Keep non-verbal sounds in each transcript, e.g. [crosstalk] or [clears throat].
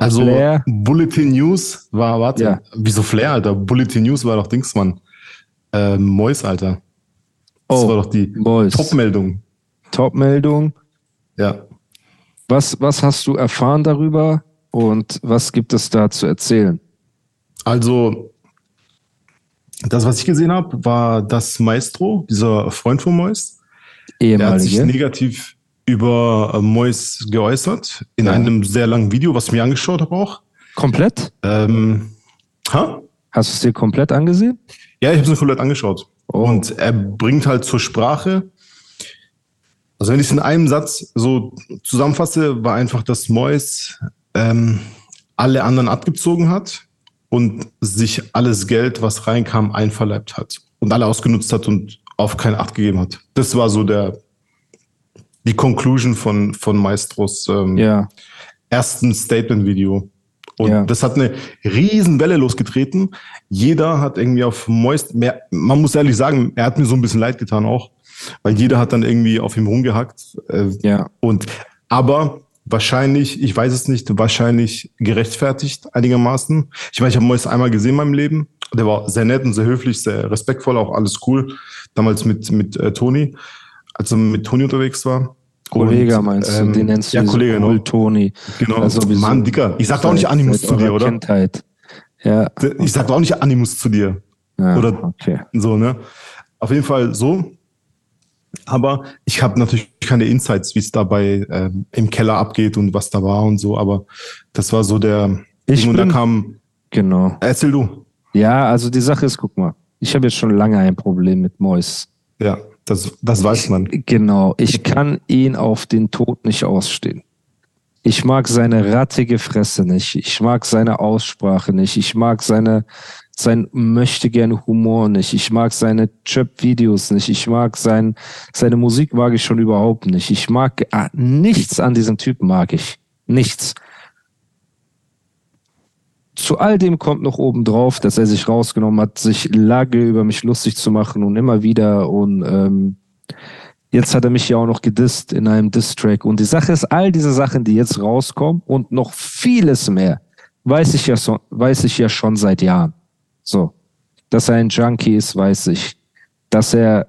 Also Flair. Bulletin News war, warte, Ja. wieso Flair, Alter? Bulletin News war doch Dingsmann. Ähm, Mois, Alter. Das Oh, war doch die. Top-Meldung. Top-Meldung. Ja. Was, was hast du erfahren darüber und was gibt es da zu erzählen? Also, das, was ich gesehen habe, war das Maestro, dieser Freund von Mois. Der hat sich Ehemalige. negativ über äh, Mois geäußert in Ja. einem sehr langen Video, was ich mir angeschaut habe auch. Komplett? Ähm, ha? Hast du es dir komplett angesehen? Ja, ich habe es mir komplett angeschaut. Oh. Und er bringt halt zur Sprache, also wenn ich es in einem Satz so zusammenfasse, war einfach, dass Mois ähm, alle anderen abgezogen hat und sich alles Geld, was reinkam, einverleibt hat und alle ausgenutzt hat und auf keine Acht gegeben hat. Das war so der die Conclusion von, von Maestros ähm, Ja. ersten Statement-Video. Und Ja. das hat eine riesen Welle losgetreten. Jeder hat irgendwie auf Moist, mehr, man muss ehrlich sagen, er hat mir so ein bisschen leid getan auch, weil jeder hat dann irgendwie auf ihm rumgehackt. Äh, Ja. und, aber wahrscheinlich, ich weiß es nicht, wahrscheinlich gerechtfertigt einigermaßen. Ich meine, ich habe Moist einmal gesehen in meinem Leben. Der war sehr nett und sehr höflich, sehr respektvoll, auch alles cool. Damals mit, mit äh, Toni, als er mit Toni unterwegs war. Kollege Und, meinst du, ähm, den nennst du ja, so Kollege, cool, genau. Toni. Genau. Also. Mann, Dicker. Ich sag doch nicht Animus zu dir, oder? Kindheit. Ja. Ich sag doch auch nicht Animus zu dir. ja. Oder- Okay. So, ne? Auf jeden Fall so. Aber ich habe natürlich keine Insights, wie es dabei ähm, im Keller abgeht und was da war und so. Aber das war so der. Ich und da bin- kam. Genau. Erzähl du. Ja, also die Sache ist, guck mal, ich habe jetzt schon lange ein Problem mit Mois. Ja, das, das weiß man. Genau, ich kann ihn auf den Tod nicht ausstehen. Ich mag seine rattige Fresse nicht. Ich mag seine Aussprache nicht. Ich mag seine, sein möchte gerne Humor nicht. Ich mag seine Chöp-Videos nicht. Ich mag sein, seine Musik mag ich schon überhaupt nicht. Ich mag ah, nichts an diesem Typen mag ich. Nichts. Zu all dem kommt noch oben drauf, dass er sich rausgenommen hat, sich lange über mich lustig zu machen und immer wieder und ähm, Jetzt hat er mich ja auch noch gedisst in einem Diss-Track. Und die Sache ist, all diese Sachen, die jetzt rauskommen und noch vieles mehr, weiß ich ja, so, weiß ich ja schon seit Jahren. So. Dass er ein Junkie ist, weiß ich. Dass er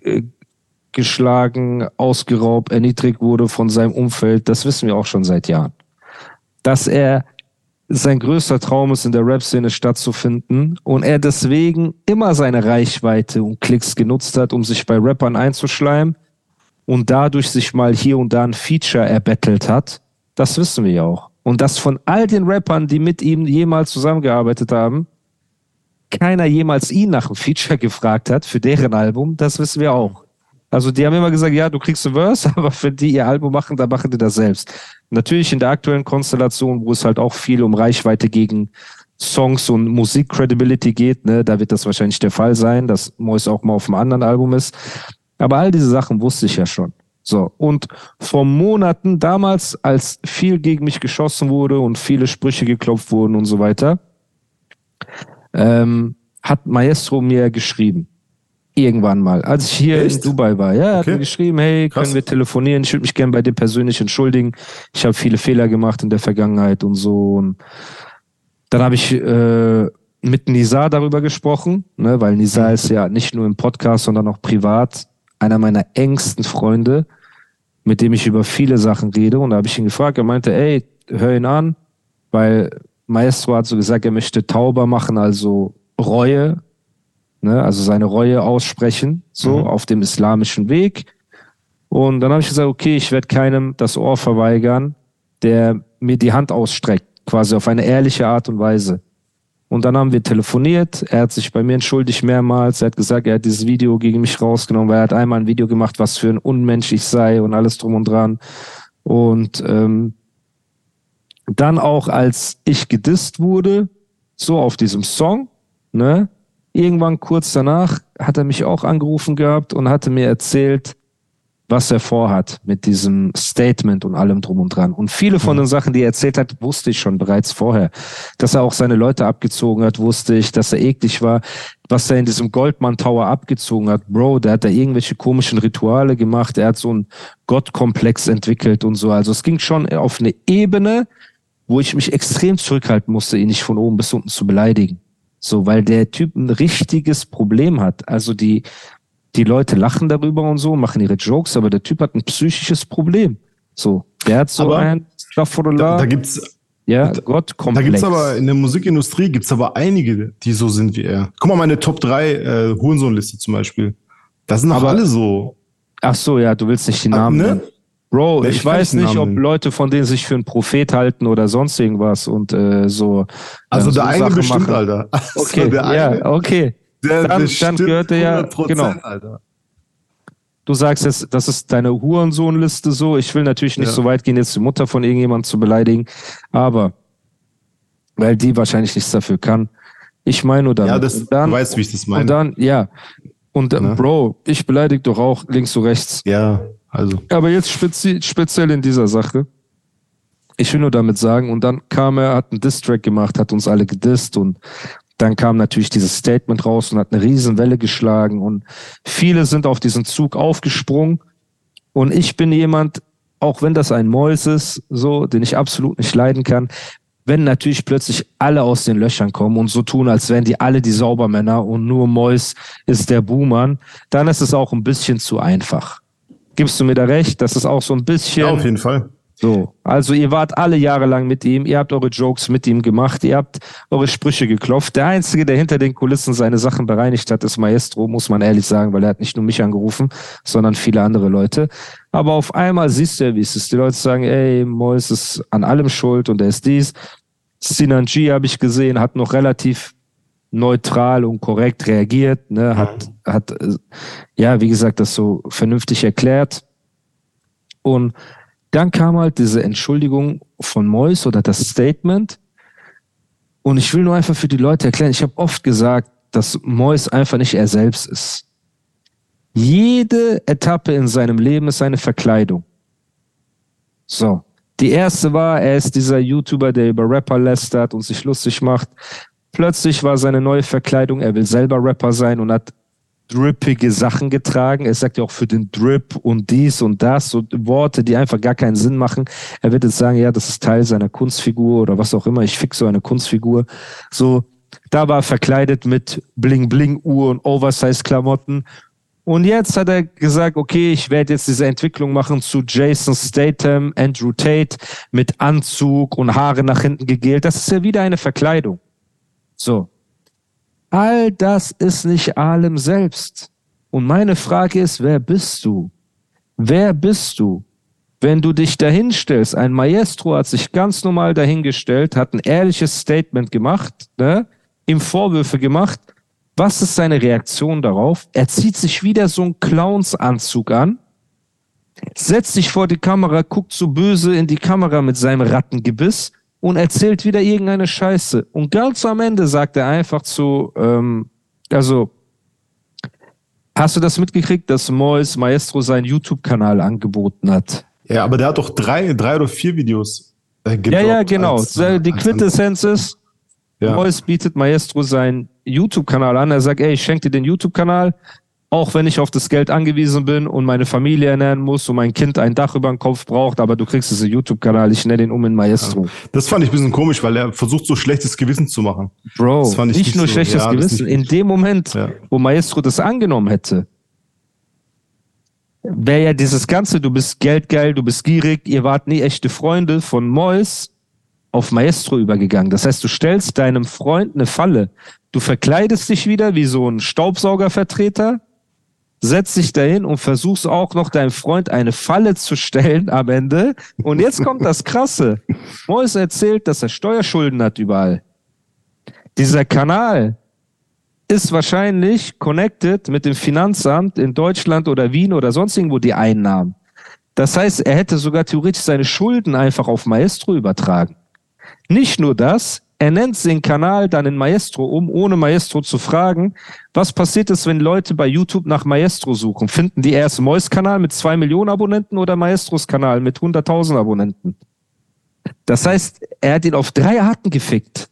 äh, geschlagen, ausgeraubt, erniedrigt wurde von seinem Umfeld, das wissen wir auch schon seit Jahren. Dass er sein größter Traum ist, in der Rap-Szene stattzufinden und er deswegen immer seine Reichweite und Klicks genutzt hat, um sich bei Rappern einzuschleimen und dadurch sich mal hier und da ein Feature erbettelt hat, das wissen wir ja auch. Und dass von all den Rappern, die mit ihm jemals zusammengearbeitet haben, keiner jemals ihn nach einem Feature [laughs] gefragt hat für deren Album, das wissen wir auch. Also die haben immer gesagt, ja, du kriegst ein Verse, [laughs] aber für die ihr Album machen, da machen die das selbst. Natürlich in der aktuellen Konstellation, wo es halt auch viel um Reichweite gegen Songs und Musik-Credibility geht, ne, da wird das wahrscheinlich der Fall sein, dass Mois auch mal auf einem anderen Album ist. Aber all diese Sachen wusste ich ja schon. So. Und vor Monaten damals, als viel gegen mich geschossen wurde und viele Sprüche geklopft wurden und so weiter, ähm, hat Maestro mir geschrieben. Irgendwann mal, als ich hier Echt? in Dubai war. Ja, er hat Okay. mir geschrieben, hey, Krass. können wir telefonieren? Ich würde mich gerne bei dir persönlich entschuldigen. Ich habe viele Fehler gemacht in der Vergangenheit und so. Und dann habe ich äh, mit Nizar darüber gesprochen, ne, weil Nizar ist ja nicht nur im Podcast, sondern auch privat einer meiner engsten Freunde, mit dem ich über viele Sachen rede. Und da habe ich ihn gefragt, er meinte, ey, hör ihn an, weil Maestro hat so gesagt, er möchte Tauber machen, also Reue, ne, also seine Reue aussprechen, so Mhm. auf dem islamischen Weg. Und dann habe ich gesagt, okay, ich werde keinem das Ohr verweigern, der mir die Hand ausstreckt, quasi auf eine ehrliche Art und Weise. Und dann haben wir telefoniert. Er hat sich bei mir entschuldigt mehrmals. Er hat gesagt, er hat dieses Video gegen mich rausgenommen, weil er hat einmal ein Video gemacht, was für ein Unmensch ich sei und alles drum und dran. Und ähm, dann auch, als ich gedisst wurde, so auf diesem Song, ne, irgendwann kurz danach hat er mich auch angerufen gehabt und hatte mir erzählt, was er vorhat mit diesem Statement und allem drum und dran. Und viele von den Sachen, die er erzählt hat, wusste ich schon bereits vorher. Dass er auch seine Leute abgezogen hat, wusste ich, dass er eklig war. Was er in diesem Goldman Tower abgezogen hat, Bro, der hat da irgendwelche komischen Rituale gemacht, er hat so einen Gottkomplex entwickelt und so. Also es ging schon auf eine Ebene, wo ich mich extrem zurückhalten musste, ihn nicht von oben bis unten zu beleidigen. So, weil der Typ ein richtiges Problem hat. Also die, die Leute lachen darüber und so, machen ihre Jokes, aber der Typ hat ein psychisches Problem. So, der hat so Aber ein Da, da gibt's, ja, da- Gott da komplex. gibt's aber in der Musikindustrie gibt's aber einige, die so sind wie er. Guck mal, meine Top 3 äh, Hurensohn-Liste zum Beispiel. Da sind Aber- alle so. Ach so, ja, du willst nicht die Namen ne? Bro, ich, ich weiß nicht ob. Leute von denen sich für einen Prophet halten oder sonst irgendwas und äh, so. Also äh, der so eine Sachen bestimmt, machen. Alter. [laughs] Also Okay, der ja, okay. der dann- dann gehört er ja- 100%, genau. Alter. Du sagst jetzt, das ist deine Hurensohnliste so. Ich will natürlich nicht Ja. so weit gehen, jetzt die Mutter von irgendjemandem zu beleidigen, aber weil die wahrscheinlich nichts dafür kann. Ich meine nur damit. Ja, das, dann, du weißt, wie ich das meine. und dann, ja. Und dann, Ne? Bro, ich beleidige doch auch links und rechts. ja, also. Aber jetzt spezi speziell in dieser Sache. Ich will nur damit sagen, und dann kam er, hat einen Diss-Track gemacht, hat uns alle gedisst und dann kam natürlich dieses Statement raus und hat eine riesen Welle geschlagen und viele sind auf diesen Zug aufgesprungen und ich bin jemand, auch wenn das ein Mäus ist, so, den ich absolut nicht leiden kann, wenn natürlich plötzlich alle aus den Löchern kommen und so tun, als wären die alle die Saubermänner und nur Mäus ist der Buhmann, dann ist es auch ein bisschen zu einfach. Gibst du mir da recht? Das ist auch so ein bisschen. Ja, auf jeden Fall. So, also ihr wart alle Jahre lang mit ihm, ihr habt eure Jokes mit ihm gemacht, ihr habt eure Sprüche geklopft. Der Einzige, der hinter den Kulissen seine Sachen bereinigt hat, ist Maestro, muss man ehrlich sagen, weil er hat nicht nur mich angerufen, sondern viele andere Leute. Aber auf einmal siehst du ja, wie es ist. Die Leute sagen, ey, Mois ist an allem schuld und er ist dies. Sinan G habe ich gesehen, hat noch relativ neutral und korrekt reagiert, ne, hat, hat, äh, ja, wie gesagt, das so vernünftig erklärt. Und dann kam halt diese Entschuldigung von Mois oder das Statement. Und ich will nur einfach für die Leute erklären, ich habe oft gesagt, dass Mois einfach nicht er selbst ist. Jede Etappe in seinem Leben ist eine Verkleidung. So. Die erste war, er ist dieser YouTuber, der über Rapper lästert und sich lustig macht. Plötzlich war seine neue Verkleidung, er will selber Rapper sein und hat drippige Sachen getragen. Er sagt ja auch für den Drip und dies und das, so Worte, die einfach gar keinen Sinn machen. Er wird jetzt sagen, ja, das ist Teil seiner Kunstfigur oder was auch immer. Ich fix so eine Kunstfigur. So, da war er verkleidet mit Bling-Bling-Uhr und Oversize-Klamotten. Und jetzt hat er gesagt, okay, ich werde jetzt diese Entwicklung machen zu Jason Statham, Andrew Tate mit Anzug und Haare nach hinten gegelt. Das ist ja wieder eine Verkleidung. So. All das ist nicht Alem selbst. Und meine Frage ist, wer bist du? Wer bist du? Wenn du dich dahinstellst, ein Maestro hat sich ganz normal dahingestellt, hat ein ehrliches Statement gemacht, ne? ihm Vorwürfe gemacht. Was ist seine Reaktion darauf? Er zieht sich wieder so einen Clownsanzug an, setzt sich vor die Kamera, guckt so böse in die Kamera mit seinem Rattengebiss und erzählt wieder irgendeine Scheiße. Und ganz am Ende sagt er einfach zu, ähm, also, hast du das mitgekriegt, dass Mois Maestro seinen YouTube-Kanal angeboten hat? Ja, aber der hat doch drei, drei oder vier Videos. Äh, Ja, ja, genau. als- die Quintessenz ist, Ja. Mois bietet Maestro seinen YouTube-Kanal an. Er sagt, ey, ich schenke dir den YouTube-Kanal, auch wenn ich auf das Geld angewiesen bin und meine Familie ernähren muss und mein Kind ein Dach über den Kopf braucht, aber du kriegst diesen YouTube-Kanal, ich nenne den um in Maestro. Das fand ich ein bisschen komisch, weil er versucht, so schlechtes Gewissen zu machen. Bro, Das fand ich nicht, nicht nur so- schlechtes ja, Gewissen. In dem Moment, Ja. wo Maestro das angenommen hätte, wäre ja dieses Ganze, du bist geldgeil, du bist gierig, ihr wart nie echte Freunde von Mois auf Maestro übergegangen. Das heißt, du stellst deinem Freund eine Falle. Du verkleidest dich wieder wie so ein Staubsaugervertreter, setzt dich dahin und versuchst auch noch deinem Freund eine Falle zu stellen am Ende. Und jetzt kommt das Krasse. Mois erzählt, dass er Steuerschulden hat überall. Dieser Kanal ist wahrscheinlich connected mit dem Finanzamt in Deutschland oder Wien oder sonst irgendwo die Einnahmen. Das heißt, er hätte sogar theoretisch seine Schulden einfach auf Maestro übertragen. Nicht nur das, er nennt den Kanal dann in Maestro um, ohne Maestro zu fragen. Was passiert ist, wenn Leute bei YouTube nach Maestro suchen? Finden die erst Mois Kanal mit zwei Millionen Abonnenten oder Maestros Kanal mit 100.000 Abonnenten? Das heißt, er hat ihn auf drei Arten gefickt.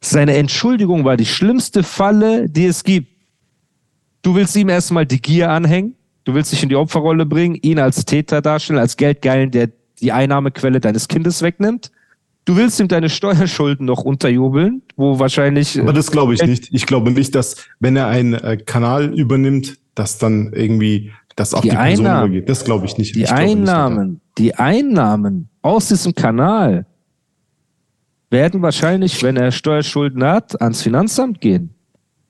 Seine Entschuldigung war die schlimmste Falle, die es gibt. Du willst ihm erstmal die Gier anhängen, du willst dich in die Opferrolle bringen, ihn als Täter darstellen, als Geldgeilen, der die Einnahmequelle deines Kindes wegnimmt. Du willst ihm deine Steuerschulden noch unterjubeln, wo wahrscheinlich. Aber das glaube ich nicht. Ich glaube nicht, dass, wenn er einen äh, Kanal übernimmt, dass dann irgendwie das auf die, die Person Einnahmen, übergeht. Das glaube ich nicht. Die ich Einnahmen, nicht, die Einnahmen aus diesem Kanal werden wahrscheinlich, wenn er Steuerschulden hat, ans Finanzamt gehen.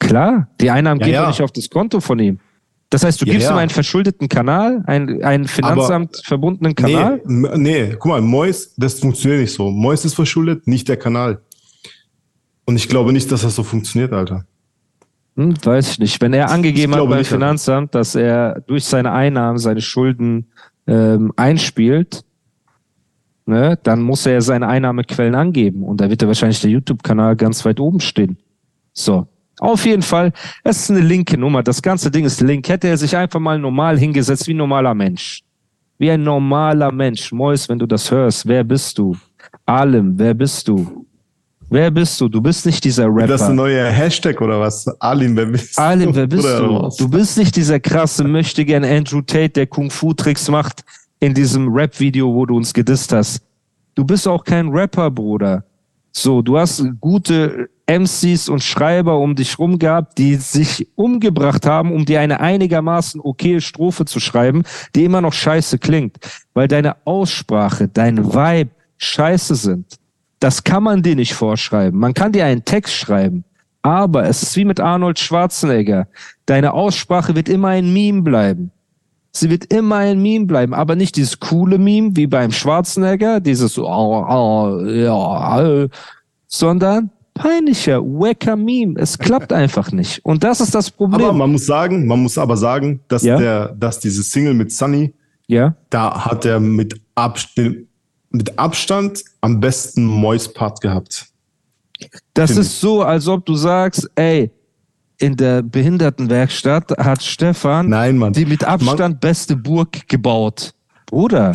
Klar, die Einnahmen ja, gehen ja. nicht auf das Konto von ihm. Das heißt, du ja, gibst ihm einen verschuldeten Kanal, einen, einen Finanzamt Aber verbundenen Kanal? Nee, nee, guck mal, Mois, das funktioniert nicht so. Mois ist verschuldet, nicht der Kanal. Und ich glaube nicht, dass das so funktioniert, Alter. Hm, weiß ich nicht. Wenn er angegeben hat beim Finanzamt, dass er durch seine Einnahmen seine Schulden ähm, einspielt, ne, dann muss er seine Einnahmequellen angeben und da wird er wahrscheinlich der YouTube-Kanal ganz weit oben stehen. So. Auf jeden Fall, es ist eine linke Nummer. Das ganze Ding ist link. Hätte er sich einfach mal normal hingesetzt, wie ein normaler Mensch. Wie ein normaler Mensch. Mois, wenn du das hörst, wer bist du? Alim, wer bist du? Wer bist du? Du bist nicht dieser Rapper. Das ist ein neuer Hashtag oder was? Alim, wer bist du? Alim, wer bist du? Du bist nicht dieser krasse Möchtegern Andrew Tate, der Kung-Fu-Tricks macht, in diesem Rap-Video, wo du uns gedisst hast. Du bist auch kein Rapper, Bruder. So, du hast gute MCs und Schreiber um dich rum gehabt, die sich umgebracht haben, um dir eine einigermaßen okaye Strophe zu schreiben, die immer noch scheiße klingt, weil deine Aussprache, dein Vibe scheiße sind. Das kann man dir nicht vorschreiben. Man kann dir einen Text schreiben, aber es ist wie mit Arnold Schwarzenegger. Deine Aussprache wird immer ein Meme bleiben. Sie wird immer ein Meme bleiben, aber nicht dieses coole Meme wie beim Schwarzenegger, dieses oh, oh, ja, sondern peinlicher, wacker Meme. Es klappt einfach nicht. Und das ist das Problem. Aber man muss sagen, man muss aber sagen, dass ja? der, dass diese Single mit Sunny, ja? da hat er mit Abstand, mit Abstand am besten Moist-Part gehabt. Das ist so, als ob du sagst, ey, in der Behindertenwerkstatt hat Stefan Nein, Mann. die mit Abstand Mann. beste Burg gebaut. Bruder.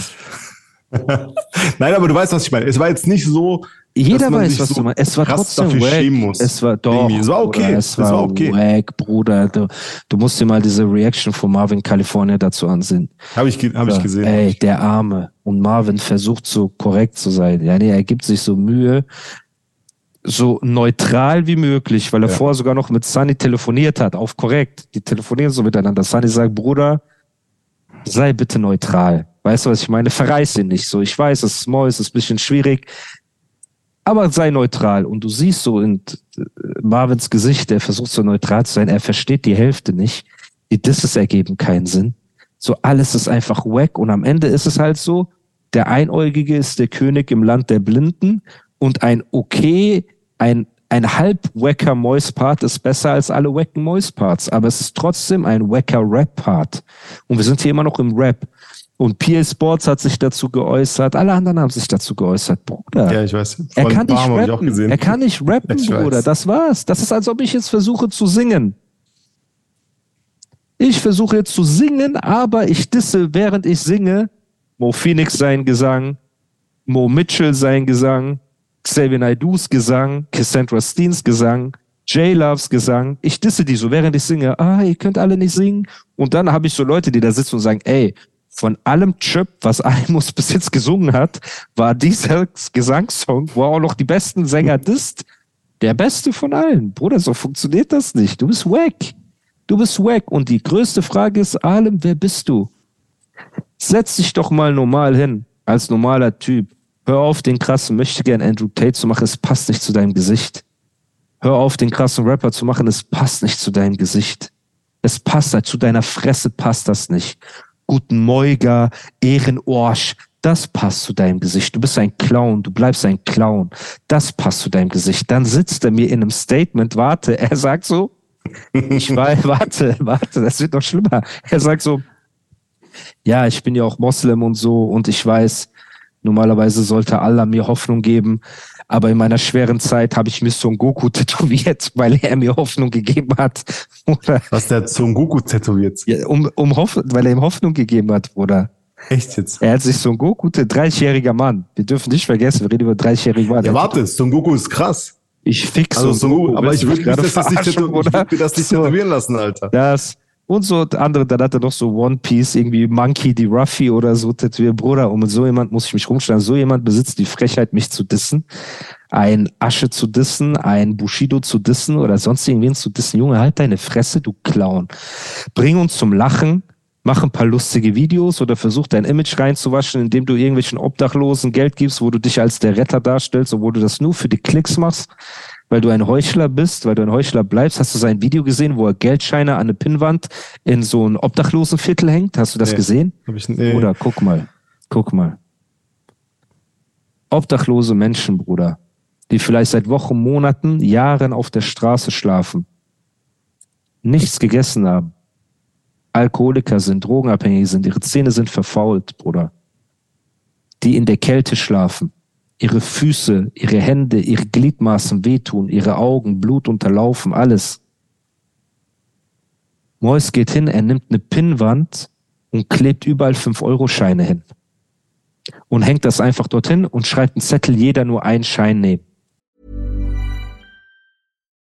[laughs] Nein, aber du weißt, was ich meine. Es war jetzt nicht so. Jeder weiß, was so du meinst. Es war trotzdem wack. Es war doch. Es war okay. Bruder, es, war, war okay. wack, Bruder. Du, du, musst dir mal diese Reaction von Marvin California dazu ansehen. Habe ich, hab ich gesehen. Ey, der Arme. Und Marvin versucht so korrekt zu sein. Ja, nee, er gibt sich so Mühe, so neutral wie möglich, weil er ja. vorher sogar noch mit Sunny telefoniert hat, auf korrekt. Die telefonieren so miteinander. Sunny sagt, Bruder, sei bitte neutral. Weißt du, was ich meine? Verreiß ihn nicht so. Ich weiß, es ist small, es ist ein bisschen schwierig, aber sei neutral. Und du siehst so in Marvins Gesicht, der versucht so neutral zu sein, er versteht die Hälfte nicht. Die Disses ergeben keinen Sinn. So alles ist einfach wack und am Ende ist es halt so, der Einäugige ist der König im Land der Blinden und ein okay, ein, ein halb wacker Mois-Part ist besser als alle wacken Mois-Parts, aber es ist trotzdem ein wacker Rap-Part. Und wir sind hier immer noch im Rap. Und PA Sports hat sich dazu geäußert, alle anderen haben sich dazu geäußert, Bruder. Ja, ich weiß. Er kann, nicht rappen. er kann nicht rappen, ich Bruder. Weiß. Das war's. Das ist, als ob ich jetzt versuche zu singen. Ich versuche jetzt zu singen, aber ich disse, während ich singe, Mo Phoenix sein Gesang, Mo Mitchell sein Gesang, Xavier Naidus Gesang, Cassandra Steens Gesang, J Loves Gesang. Ich disse die so, während ich singe. Ah, ihr könnt alle nicht singen. Und dann habe ich so Leute, die da sitzen und sagen, ey, von allem Chip, was [laughs] Almus bis jetzt gesungen hat, war dieser Gesangssong, wo auch noch die besten Sänger disst, der beste von allen. Bruder, so funktioniert das nicht. Du bist wack. Du bist wack. Und die größte Frage ist, Alem, wer bist du? Setz dich doch mal normal hin, als normaler Typ. Hör auf, den krassen möchte gern Andrew Tate zu machen, es passt nicht zu deinem Gesicht. Hör auf, den krassen Rapper zu machen, es passt nicht zu deinem Gesicht. Es passt halt, zu deiner Fresse passt das nicht. Guten Moiger, Ehrenorsch, Das passt zu deinem Gesicht. Du bist ein Clown. Du bleibst ein Clown. Das passt zu deinem Gesicht. Dann sitzt er mir in einem Statement. Warte, [laughs] er sagt so, ich weiß, [laughs] warte, warte, das wird noch schlimmer. Er sagt so, ja, ich bin ja auch Moslem und so und ich weiß, normalerweise sollte Allah mir Hoffnung geben, aber in meiner schweren Zeit habe ich mir Son Goku [laughs] tätowiert, weil er mir Hoffnung gegeben hat. [laughs] Oder, Was der Son Goku tätowiert? Ja, um, um Hoff weil er ihm Hoffnung gegeben hat, Bruder. Echt jetzt? Er hat sich Son Goku, 30-jähriger Mann. Wir dürfen nicht vergessen, wir reden über 30-jährigen Mann. Ja, warte, Son Goku ist krass. Ich fix also Son Goku. Aber ich würde das, das nicht, würd mir das nicht so, tätowieren lassen, Alter. Das, und so andere, dann hat er noch so One Piece, irgendwie Monkey die Ruffy oder so tätowiert. Bruder, um so jemand muss ich mich rumstellen. So jemand besitzt die Frechheit, mich zu dissen, ein Asche zu dissen, ein Bushido zu dissen oder sonst irgendwen zu dissen. Junge, halt deine Fresse, du Clown. Bring uns zum Lachen, mach ein paar lustige Videos oder versuch dein Image reinzuwaschen, indem du irgendwelchen Obdachlosen Geld gibst, wo du dich als der Retter darstellst, obwohl du das nur für die Klicks machst, weil du ein Heuchler bist, weil du ein Heuchler bleibst. Hast du sein Video gesehen, wo er Geldscheine an eine Pinnwand in so ein Obdachlosenviertel hängt? Hast du das nee, gesehen? Hab ich, nee. Oder guck mal, guck mal. Obdachlose Menschen, Bruder, die vielleicht seit Wochen, Monaten, Jahren auf der Straße schlafen, nichts gegessen haben, Alkoholiker sind, drogenabhängig sind, ihre Zähne sind verfault, Bruder. Die in der Kälte schlafen, ihre Füße, ihre Hände, ihre Gliedmaßen wehtun, ihre Augen, Blut unterlaufen, alles. Mois geht hin, er nimmt eine Pinnwand und klebt überall 5-Euro-Scheine hin. Und hängt das einfach dorthin und schreibt einen Zettel, jeder nur einen Schein nehmen.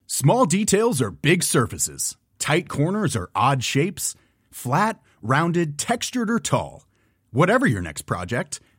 Small details are big surfaces. Tight corners are odd shapes. Flat, rounded, textured, or tall. Whatever your next project,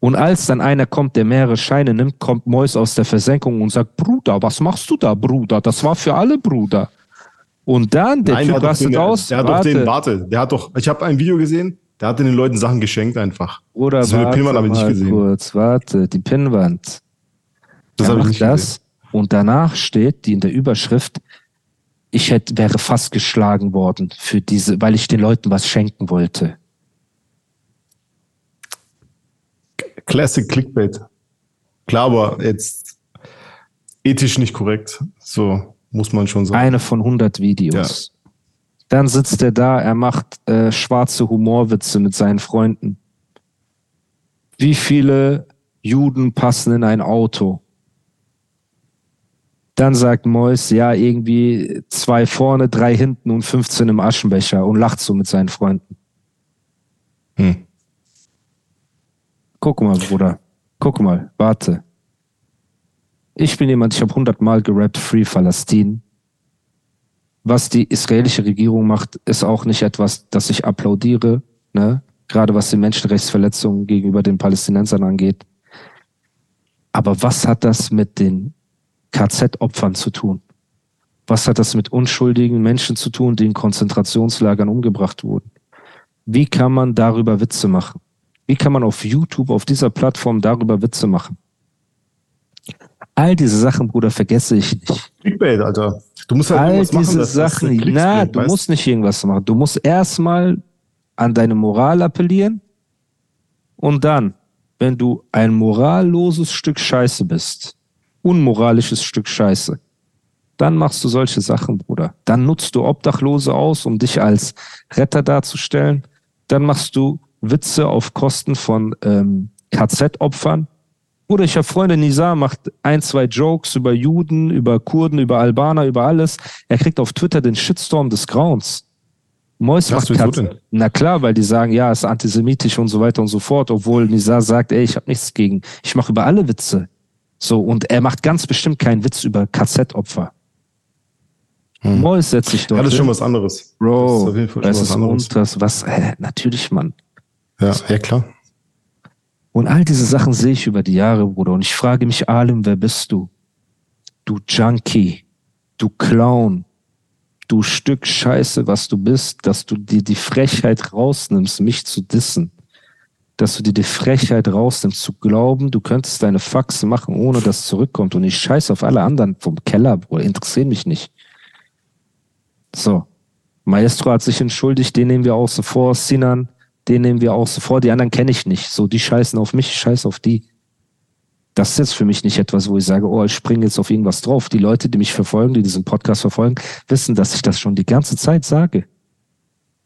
Und als dann einer kommt, der mehrere Scheine nimmt, kommt Mois aus der Versenkung und sagt, Bruder, was machst du da, Bruder? Das war für alle, Bruder. Und dann, der Nein, Typ rastet aus. Der hat warte. doch den, warte, der hat doch, ich habe ein Video gesehen, der hat den Leuten Sachen geschenkt einfach. Oder so eine Pinnwand habe ich nicht gesehen. Kurz, warte, die Pinnwand. Das habe ich nicht das gesehen. Und danach steht, die in der Überschrift, ich hätte, wäre fast geschlagen worden für diese, weil ich den Leuten was schenken wollte. Classic Clickbait. Klar, aber jetzt ethisch nicht korrekt. So muss man schon sagen. Eine von 100 Videos. Ja. Dann sitzt er da, er macht äh, schwarze Humorwitze mit seinen Freunden. Wie viele Juden passen in ein Auto? Dann sagt Mois, ja, irgendwie zwei vorne, drei hinten und 15 im Aschenbecher und lacht so mit seinen Freunden. Hm. Guck mal, Bruder. Guck mal, warte. Ich bin jemand, ich habe hundertmal gerappt, Free Palästin. Was die israelische Regierung macht, ist auch nicht etwas, das ich applaudiere, ne? Gerade was die Menschenrechtsverletzungen gegenüber den Palästinensern angeht. Aber was hat das mit den KZ-Opfern zu tun? Was hat das mit unschuldigen Menschen zu tun, die in Konzentrationslagern umgebracht wurden? Wie kann man darüber Witze machen? Wie kann man auf YouTube, auf dieser Plattform darüber Witze machen? All diese Sachen, Bruder, vergesse ich nicht. Clickbait, Alter. Du musst halt All diese machen, Sachen, na, du weißt? musst nicht irgendwas machen. Du musst erstmal an deine Moral appellieren und dann, wenn du ein moralloses Stück Scheiße bist, unmoralisches Stück Scheiße, dann machst du solche Sachen, Bruder. Dann nutzt du Obdachlose aus, um dich als Retter darzustellen. Dann machst du Witze auf Kosten von ähm, KZ-Opfern Bruder, ich habe Freunde, Nizar macht ein, zwei Jokes über Juden, über Kurden, über Albaner, über alles. Er kriegt auf Twitter den Shitstorm des Grauens. Mois Was, macht denn? Na klar, weil die sagen, ja, ist antisemitisch und so weiter und so fort, obwohl Nizar sagt, ey, ich habe nichts gegen, ich mache über alle Witze. So, und er macht ganz bestimmt keinen Witz über KZ-Opfer. Hm. Mois setzt sich dort das ist hin. schon was anderes. das ist Bro, Fall schon das was ist anderes. unters, was, hä, natürlich, Mann. Ja, ja, klar. Und all diese Sachen sehe ich über die Jahre, Bruder. Und ich frage mich, Alim, wer bist du? Du Junkie, du Clown, du Stück Scheiße, was du bist, dass du dir die Frechheit rausnimmst, mich zu dissen. Dass du dir die Frechheit rausnimmst, zu glauben, du könntest deine Faxe machen, ohne dass es zurückkommt. Und ich scheiße auf alle anderen vom Keller, Bruder. Interessiert mich nicht. So. Maestro hat sich entschuldigt, den nehmen wir außen vor. Sinan, den nehmen wir außen vor. Die anderen kenne ich nicht. So, die scheißen auf mich, ich scheiße auf die. Das ist jetzt für mich nicht etwas, wo ich sage, oh, ich springe jetzt auf irgendwas drauf. Die Leute, die mich verfolgen, die diesen Podcast verfolgen, wissen, dass ich das schon die ganze Zeit sage.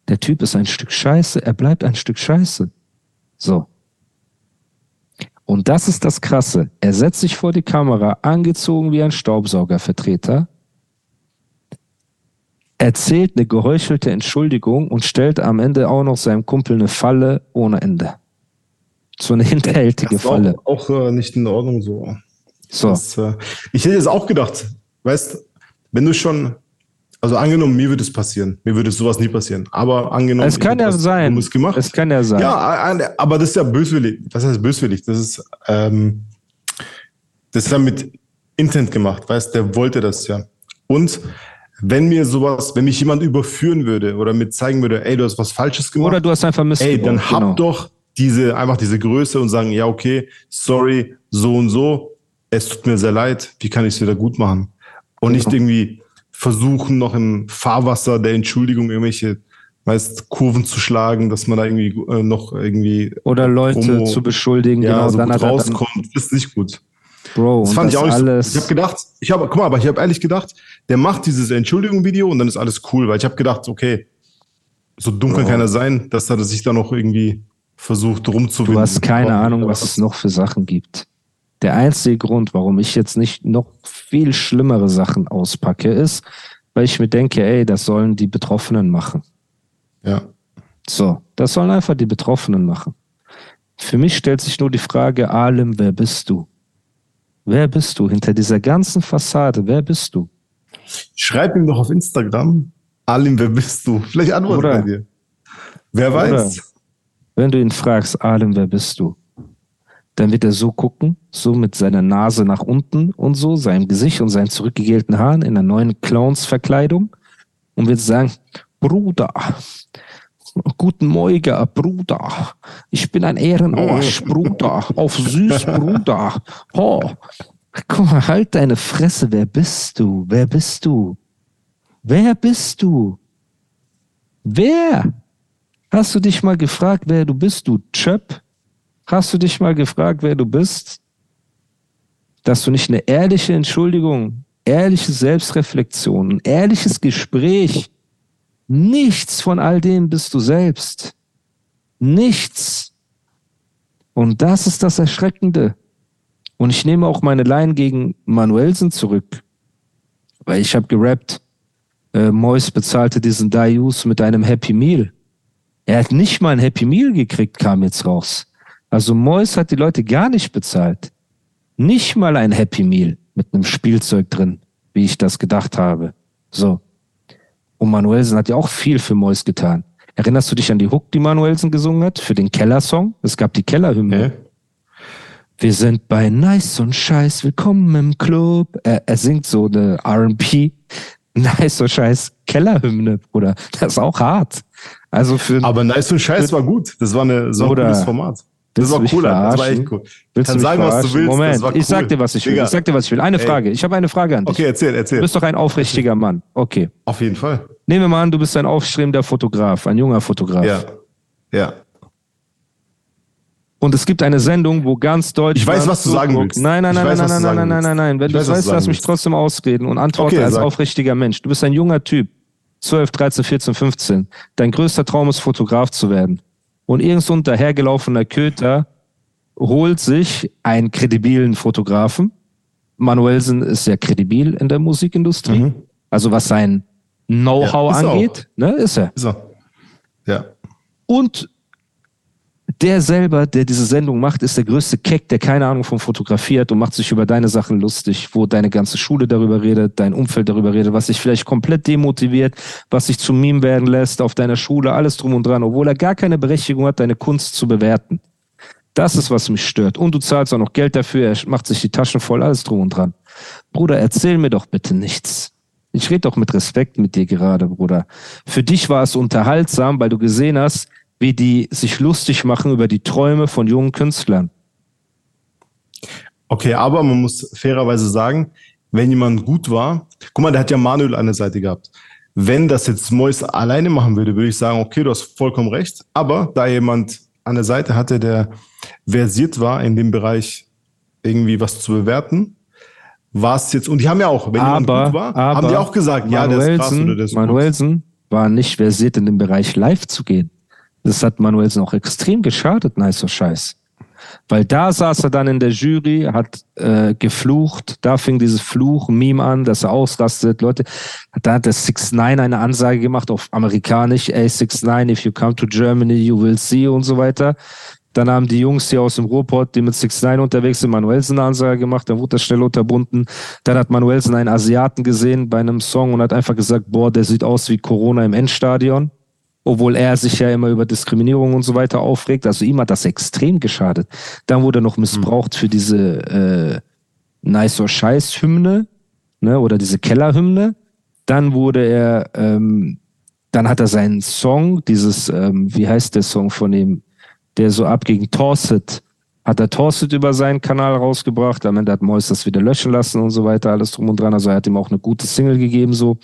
Der Typ ist ein Stück Scheiße, er bleibt ein Stück Scheiße. So. Und das ist das Krasse. Er setzt sich vor die Kamera, angezogen wie ein Staubsaugervertreter, erzählt eine geheuchelte Entschuldigung und stellt am Ende auch noch seinem Kumpel eine Falle ohne Ende. So eine hinterhältige Das Falle. auch, auch äh, nicht in Ordnung so. So. Das, äh, ich hätte jetzt auch gedacht, weißt, wenn du schon, also angenommen, mir würde es passieren, mir würde sowas nie passieren, aber angenommen, Es kann ja was sein. Dummes gemacht. Es kann ja sein. Ja, aber das ist ja böswillig. Was heißt böswillig? Das ist, ähm, das ist ja mit Intent gemacht, weißt, der wollte das ja. Und wenn mir sowas, wenn mich jemand überführen würde oder mir zeigen würde, ey, du hast was Falsches gemacht, Oder du hast einfach Mist ey, dann hab genau. doch diese, einfach diese Größe und sagen, ja, okay, sorry, so und so, es tut mir sehr leid, wie kann ich es wieder gut machen? Und nicht Genau. irgendwie versuchen, noch im Fahrwasser der Entschuldigung irgendwelche, weißt, Kurven zu schlagen, dass man da irgendwie äh, noch irgendwie Oder Leute Promo- zu beschuldigen, ja, genau, so dann gut dann, rauskommt, das ist nicht gut. Bro, Das fand das ich auch nicht so. alles. Ich habe gedacht, ich habe, guck mal, aber ich habe ehrlich gedacht, der macht dieses Entschuldigung-Video und dann ist alles cool, weil ich habe gedacht, okay, so dumm kann Bro. keiner sein, dass er sich da noch irgendwie versucht rumzuwinden. Du hast keine Aber- Ahnung, was es noch für Sachen gibt. Der einzige Grund, warum ich jetzt nicht noch viel schlimmere Sachen auspacke, ist, weil ich mir denke, ey, das sollen die Betroffenen machen. Ja. So, das sollen einfach die Betroffenen machen. Für mich stellt sich nur die Frage, Alim, wer bist du? Wer bist du hinter dieser ganzen Fassade? Wer bist du? Schreib ihm doch auf Instagram, Alim, wer bist du? Vielleicht antwortet er dir. Wer Oder- weiß. Wenn du ihn fragst, Alim, wer bist du? Dann wird er so gucken, so mit seiner Nase nach unten und so, seinem Gesicht und seinen zurückgegelten Haaren in einer neuen Clowns-Verkleidung und wird sagen, Bruder, guten Morgen, Bruder, ich bin ein Ehrenarsch, [laughs] Bruder, auf süß, Bruder, ho, guck mal, halt deine Fresse, wer bist du, wer bist du, wer bist du, wer? Hast du dich mal gefragt, wer du bist, du Chöp? Hast du dich mal gefragt, wer du bist? Dass du nicht eine ehrliche Entschuldigung, ehrliche Selbstreflexion, ein ehrliches Gespräch, nichts von all dem bist du selbst. Nichts. Und das ist das Erschreckende. Und ich nehme auch meine Line gegen Manuelsen zurück. Weil ich habe gerappt, äh, Mois bezahlte diesen Dayus mit einem Happy Meal. Er hat nicht mal ein Happy Meal gekriegt, kam jetzt raus. Also Mois hat die Leute gar nicht bezahlt. Nicht mal ein Happy Meal mit einem Spielzeug drin, wie ich das gedacht habe. So. Und Manuelsen hat ja auch viel für Mois getan. Erinnerst du dich an die Hook, die Manuelsen gesungen hat? Für den Keller-Song? Es gab die Kellerhymne. Wir sind bei Nice und Scheiß, willkommen im Club. Er, er singt so eine R&B, [laughs] Nice und Scheiß Kellerhymne, Bruder. Das ist auch hart. Also für Aber nice und Scheiß war gut. Das war, eine, so ein Oder- cooles Format. Das du war mich cool, Alter. das war verarschen? echt cool. Willst Kann du sagen, was du verarschen? willst. Moment, das war cool. ich sag dir, was ich will. Digga. Ich sag dir, was ich will. Eine Ey. Frage. Ich habe eine Frage an dich. Okay, erzähl, Du erzähl. bist doch ein aufrichtiger Mann. Okay. Auf jeden Fall. Nehmen wir mal an, du bist ein aufstrebender Fotograf, ein junger Fotograf. Ja. Ja. Und es gibt eine Sendung, wo ganz Deutschland. Ich weiß, was du sagen willst. Nein, nein, nein, weiß, nein, nein, du nein, sagen nein, nein, nein. Wenn Ich du weiß, weißt, lass mich willst. trotzdem ausreden und antworte Okay, als sag. aufrichtiger Mensch. Du bist ein junger Typ. 12, 13, 14, 15. Dein größter Traum ist, Fotograf zu werden. Und irgend so ein dahergelaufener Köter holt sich einen kredibilen Fotografen. Manuelsen ist sehr kredibil in der Musikindustrie. Mhm. Also was sein Know-how Ja, angeht, ne, ist er. Ist er. Ja. Und der selber, der diese Sendung macht, ist der größte Keck, der keine Ahnung vom Fotografie hat und macht sich über deine Sachen lustig, wo deine ganze Schule darüber redet, dein Umfeld darüber redet, was dich vielleicht komplett demotiviert, was dich zum Meme werden lässt auf deiner Schule, alles drum und dran, obwohl er gar keine Berechtigung hat, deine Kunst zu bewerten. Das ist, was mich stört. Und du zahlst auch noch Geld dafür, er macht sich die Taschen voll, alles drum und dran. Bruder, erzähl mir doch bitte nichts. Ich rede doch mit Respekt mit dir gerade, Bruder. Für dich war es unterhaltsam, weil du gesehen hast, wie die sich lustig machen über die Träume von jungen Künstlern. Okay, aber man muss fairerweise sagen, wenn jemand gut war, guck mal, der hat ja Manuel an der Seite gehabt. Wenn das jetzt Mois alleine machen würde, würde ich sagen, okay, du hast vollkommen recht. Aber da jemand an der Seite hatte, der versiert war in dem Bereich, irgendwie was zu bewerten, war es jetzt, und die haben ja auch, wenn jemand aber, gut war, aber haben die auch gesagt, ja, der ist krass oder der ist. Manuelsen war nicht versiert in dem Bereich live zu gehen. Das hat Manuelsen auch extrem geschadet, nicer Scheiß. Weil da saß er dann in der Jury, hat äh, geflucht, da fing dieses Fluch-Meme an, dass er ausrastet. Leute, da hat der 6 9 eine Ansage gemacht auf amerikanisch, ey 6 9 if you come to Germany, you will see und so weiter. Dann haben die Jungs hier aus dem Ruhrpott, die mit 6 9 unterwegs sind, Manuelsen eine Ansage gemacht, dann wurde das schnell unterbunden. Dann hat Manuelsen einen Asiaten gesehen bei einem Song und hat einfach gesagt, boah, der sieht aus wie Corona im Endstadion obwohl er sich ja immer über Diskriminierung und so weiter aufregt. Also ihm hat das extrem geschadet. Dann wurde er noch missbraucht für diese äh, Nice or Scheiß Hymne, ne, oder diese Kellerhymne. Dann wurde er, ähm, dann hat er seinen Song, dieses, ähm, wie heißt der Song von ihm, der so ab gegen Torsit, hat er Torsit über seinen Kanal rausgebracht. Am Ende hat Mois das wieder löschen lassen und so weiter, alles drum und dran. Also er hat ihm auch eine gute Single gegeben, so.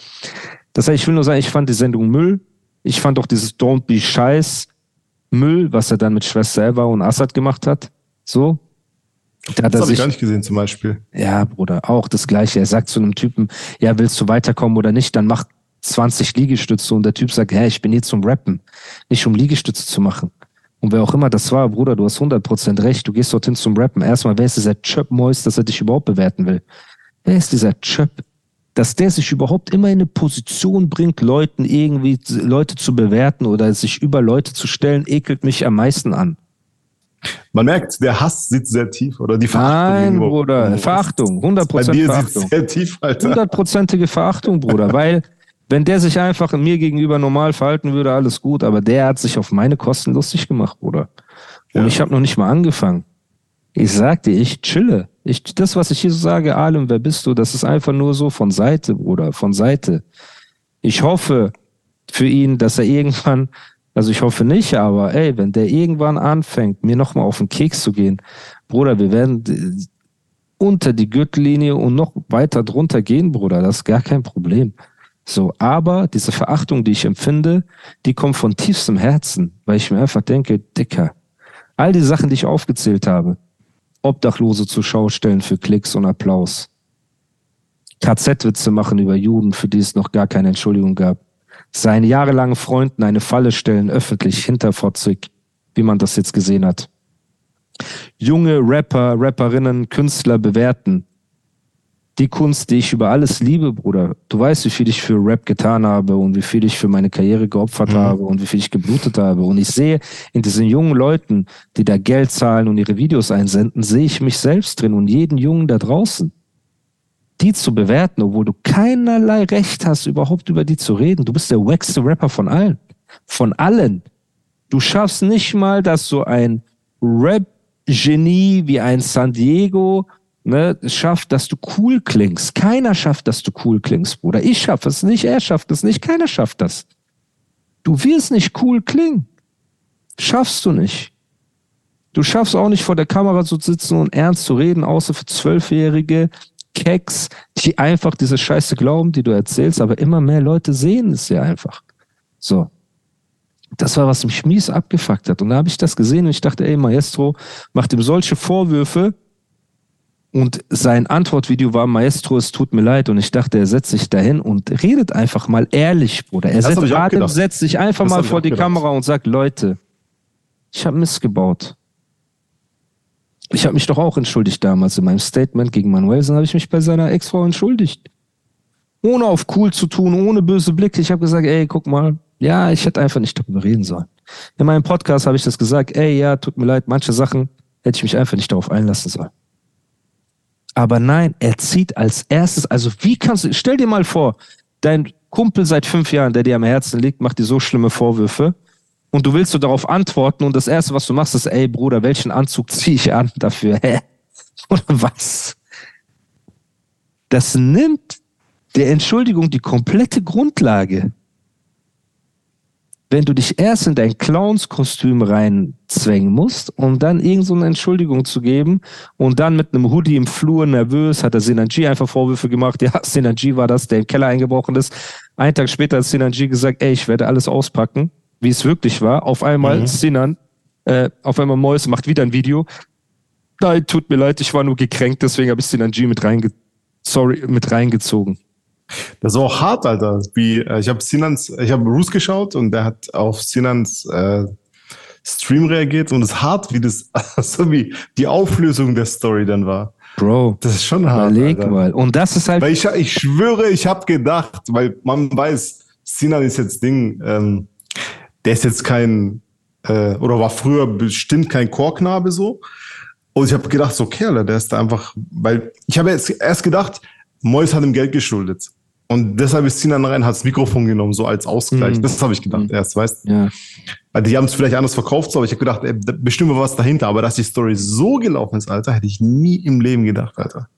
Das heißt, ich will nur sagen, ich fand die Sendung Müll. Ich fand auch dieses Don't Be Scheiß Müll, was er dann mit Schwester Eva und Assad gemacht hat. So. Da hat Das er habe ich sich, gar nicht gesehen zum Beispiel. ja, Bruder, auch das Gleiche. Er sagt zu einem Typen, ja, willst du weiterkommen oder nicht, dann mach 20 Liegestütze. Und der Typ sagt, hä, ich bin hier zum Rappen, nicht um Liegestütze zu machen. Und wer auch immer das war, Bruder, du hast 100% recht, du gehst dorthin zum Rappen. Erstmal, wer ist dieser Chöp Mois, dass er dich überhaupt bewerten will? Wer ist dieser Chöp? Dass der sich überhaupt immer in eine Position bringt, Leuten irgendwie, Leute zu bewerten oder sich über Leute zu stellen, ekelt mich am meisten an. Man merkt, der Hass sitzt sehr tief oder die Verachtung. Nein, irgendwo. Bruder, Verachtung, Bei 100% dir Verachtung. sitzt sehr tief, Alter. hundertprozentige Verachtung, Bruder, [laughs] weil wenn der sich einfach mir gegenüber normal verhalten würde, alles gut, aber der hat sich auf meine Kosten lustig gemacht, Bruder. Und Ja. ich habe noch nicht mal angefangen. Ich sagte, ich chille. Ich, das, was ich hier so sage, Alem, wer bist du? Das ist einfach nur so von Seite, Bruder, von Seite. Ich hoffe für ihn, dass er irgendwann, also ich hoffe nicht, aber ey, wenn der irgendwann anfängt, mir nochmal auf den Keks zu gehen, Bruder, wir werden unter die Gürtellinie und noch weiter drunter gehen, Bruder. Das ist gar kein Problem. So, aber diese Verachtung, die ich empfinde, die kommt von tiefstem Herzen, weil ich mir einfach denke, Dicker, all die Sachen, die ich aufgezählt habe, Obdachlose zur Schau stellen für Klicks und Applaus, KZ-Witze machen über Juden, für die es noch gar keine Entschuldigung gab, seinen jahrelangen Freunden eine Falle stellen, öffentlich, hinterfotzig, wie man das jetzt gesehen hat. Junge Rapper, Rapperinnen, Künstler bewerten, die Kunst, die ich über alles liebe, Bruder. Du weißt, wie viel ich für Rap getan habe und wie viel ich für meine Karriere geopfert Mhm. habe und wie viel ich geblutet habe. Und ich sehe in diesen jungen Leuten, die da Geld zahlen und ihre Videos einsenden, sehe ich mich selbst drin und jeden Jungen da draußen. Die zu bewerten, obwohl du keinerlei Recht hast, überhaupt über die zu reden. Du bist der wackste Rapper von allen. Von allen. Du schaffst nicht mal, dass so ein Rap-Genie wie ein San Diego ne, schafft, dass du cool klingst. Keiner schafft, dass du cool klingst, Bruder. Ich schaffe es nicht, er schafft es nicht, keiner schafft das. Du wirst nicht cool klingen. Schaffst du nicht. Du schaffst auch nicht vor der Kamera zu sitzen und ernst zu reden, außer für zwölfjährige Keks, die einfach diese Scheiße glauben, die du erzählst, aber immer mehr Leute sehen es ja einfach. So. Das war, was mich mies abgefuckt hat. Und da habe ich das gesehen und ich dachte, ey, Maestro macht ihm solche Vorwürfe, und sein Antwortvideo war, Maestro, es tut mir leid. Und ich dachte, er setzt sich dahin und redet einfach mal ehrlich, Bruder. Er setzt, gedacht. setzt sich einfach Das mal vor die gedacht. Kamera und sagt, Leute, ich habe Mist gebaut. Ich habe mich doch auch entschuldigt damals. In meinem Statement gegen Manuelsen habe ich mich bei seiner Ex-Frau entschuldigt. Ohne auf cool zu tun, ohne böse Blicke. Ich habe gesagt, ey, guck mal, ja, ich hätte einfach nicht darüber reden sollen. In meinem Podcast habe ich das gesagt, ey, ja, tut mir leid, manche Sachen hätte ich mich einfach nicht darauf einlassen sollen. Aber nein, er zieht als erstes, also wie kannst du, stell dir mal vor, dein Kumpel seit fünf Jahren, der dir am Herzen liegt, macht dir so schlimme Vorwürfe und du willst so darauf antworten und das erste, was du machst, ist, ey Bruder, welchen Anzug ziehe ich an dafür? Hä? [laughs] Oder was? Das nimmt der Entschuldigung die komplette Grundlage. Wenn du dich erst in dein Clownskostüm reinzwängen musst, um dann irgendeine so Entschuldigung zu geben und dann mit einem Hoodie im Flur nervös hat der Sinanji einfach Vorwürfe gemacht. [laughs] Ja, Sinanji war das, der im Keller eingebrochen ist. Einen Tag später hat Sinanji gesagt, ey, ich werde alles auspacken, wie es wirklich war. Auf einmal mhm. Sinan, äh, auf einmal Mois macht wieder ein Video. Nein, tut mir leid, ich war nur gekränkt, deswegen habe ich Sinanji mit, reinge sorry, mit reingezogen. Das war auch hart, Alter. Wie, äh, ich habe Sinans, ich habe Bruce geschaut und der hat auf Sinans äh, Stream reagiert und es ist hart, wie das, [laughs] so wie die Auflösung der Story dann war. Bro, das ist schon hart. Überleg Alter. mal. Und das ist halt. Weil ich, ich schwöre, ich habe gedacht, weil man weiß, Sinan ist jetzt Ding, ähm, der ist jetzt kein, äh, oder war früher bestimmt kein Chorknabe so. Und ich habe gedacht, so Kerle, der ist da einfach, weil ich habe jetzt erst gedacht, Mois hat ihm Geld geschuldet. Und deshalb ist Sinan rein, hat das Mikrofon genommen, so als Ausgleich. Mhm. Das habe ich gedacht mhm. erst, weißt du? Ja. Weil die haben es vielleicht anders verkauft, so, aber ich habe gedacht, ey, bestimmt war was dahinter. Aber dass die Story so gelaufen ist, Alter, hätte ich nie im Leben gedacht, Alter.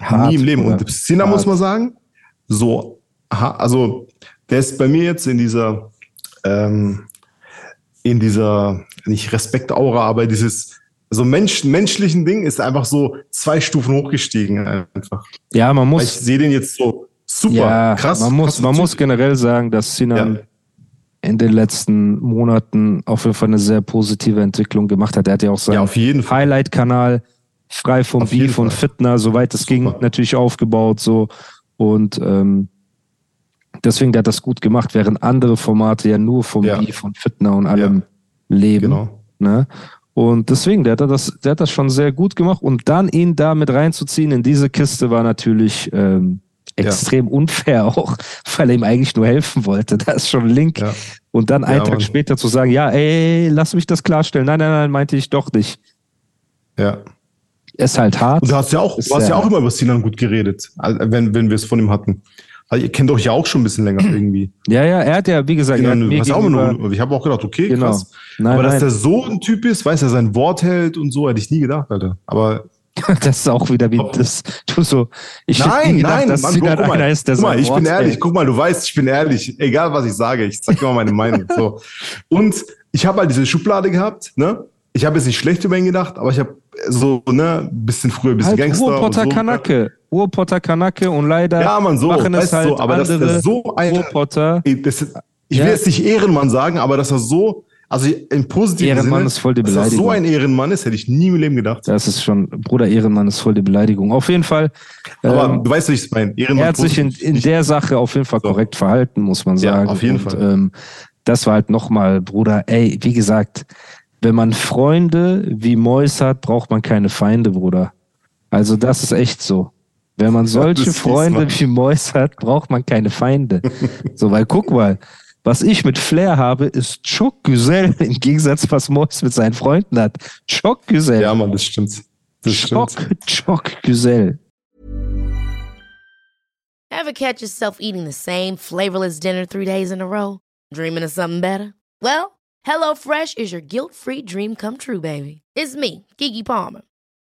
Hart, nie im Leben. Und Sinan muss man sagen, so, also, der ist bei mir jetzt in dieser, ähm, in dieser, nicht Respekt-Aura, aber dieses, so Mensch, menschlichen Ding ist einfach so zwei Stufen hochgestiegen einfach. Ja, man muss. ich sehe den jetzt so super ja, krass. Man muss, man muss generell sagen, dass Sinan ja. in den letzten Monaten auf jeden Fall eine sehr positive Entwicklung gemacht hat. Er hat ja auch seinen ja, Highlight-Kanal frei vom auf Beef und Fitner, soweit es ging, natürlich aufgebaut so und ähm, deswegen der hat das gut gemacht, während andere Formate ja nur vom ja. Beef und Fitner und allem leben. Genau. Ne? Und deswegen, der hat das, der hat das schon sehr gut gemacht. Und dann ihn da mit reinzuziehen in diese Kiste war natürlich ähm, extrem ja. unfair auch, [laughs] weil er ihm eigentlich nur helfen wollte. Da ist schon ein Link. Ja. Und dann einen ja, Tag Mann. später zu sagen, ja, ey, lass mich das klarstellen. Nein, nein, nein, meinte ich doch nicht. Ja. Ist halt hart. Und du hast ja auch, du hast ja auch immer über Sinan gut geredet, wenn, wenn wir es von ihm hatten. Also ihr kennt euch ja auch schon ein bisschen länger [clears throat] irgendwie. Ja, ja, er hat ja, wie gesagt, genau, mir auch nur, ich habe auch gedacht, okay, genau. krass. Nein, aber nein. dass der so ein Typ ist, weiß er sein Wort hält und so, hätte ich nie gedacht, Alter. Aber [laughs] das ist auch wieder wie das, du so, ich nein, gedacht, nein, dass Mann, guck, guck mal, ist, der guck mal, ich Wort bin ehrlich, hält. guck mal, du weißt, ich bin ehrlich, egal was ich sage, ich sag immer meine Meinung, so. Und ich habe halt diese Schublade gehabt, ne? Ich habe jetzt nicht schlecht über ihn gedacht, aber ich habe so, ne, bisschen früher, bisschen halt Gangster. Ruhrpotter und so. Kanake. Urpotter Kanake und leider ja, man, so, machen es halt so, aber andere dass er so ein, Urpotter. Ich will jetzt nicht Ehrenmann sagen, aber dass er so, also im positiven Ehrenmann Sinne, ist voll die Beleidigung. Dass er so ein Ehrenmann ist, hätte ich nie im Leben gedacht. Das ist schon, Bruder Ehrenmann ist voll die Beleidigung. Auf jeden Fall. Aber ähm, du weißt, wie ich meine. Ehrenmann er hat sich in, in der Sache auf jeden Fall so. korrekt verhalten, muss man sagen. Ja, auf jeden und, Fall. Ähm, das war halt nochmal, Bruder, ey, wie gesagt, wenn man Freunde wie Mois hat, braucht man keine Feinde, Bruder. Also das ist echt so. Wenn man solche Freunde wie Mois hat, braucht man keine Feinde. [laughs] so, weil guck mal, was ich mit Flair habe, ist Choc Güzel [laughs] im Gegensatz, was Mois mit seinen Freunden hat. Choc Güzel. Ja, Mann, das stimmt. Das Choc, Choc Güzel. Ever catch yourself eating the same flavorless dinner three days in a row? Dreaming of something better? Well, HelloFresh is your guilt-free dream come true, baby. It's me, Kiki Palmer.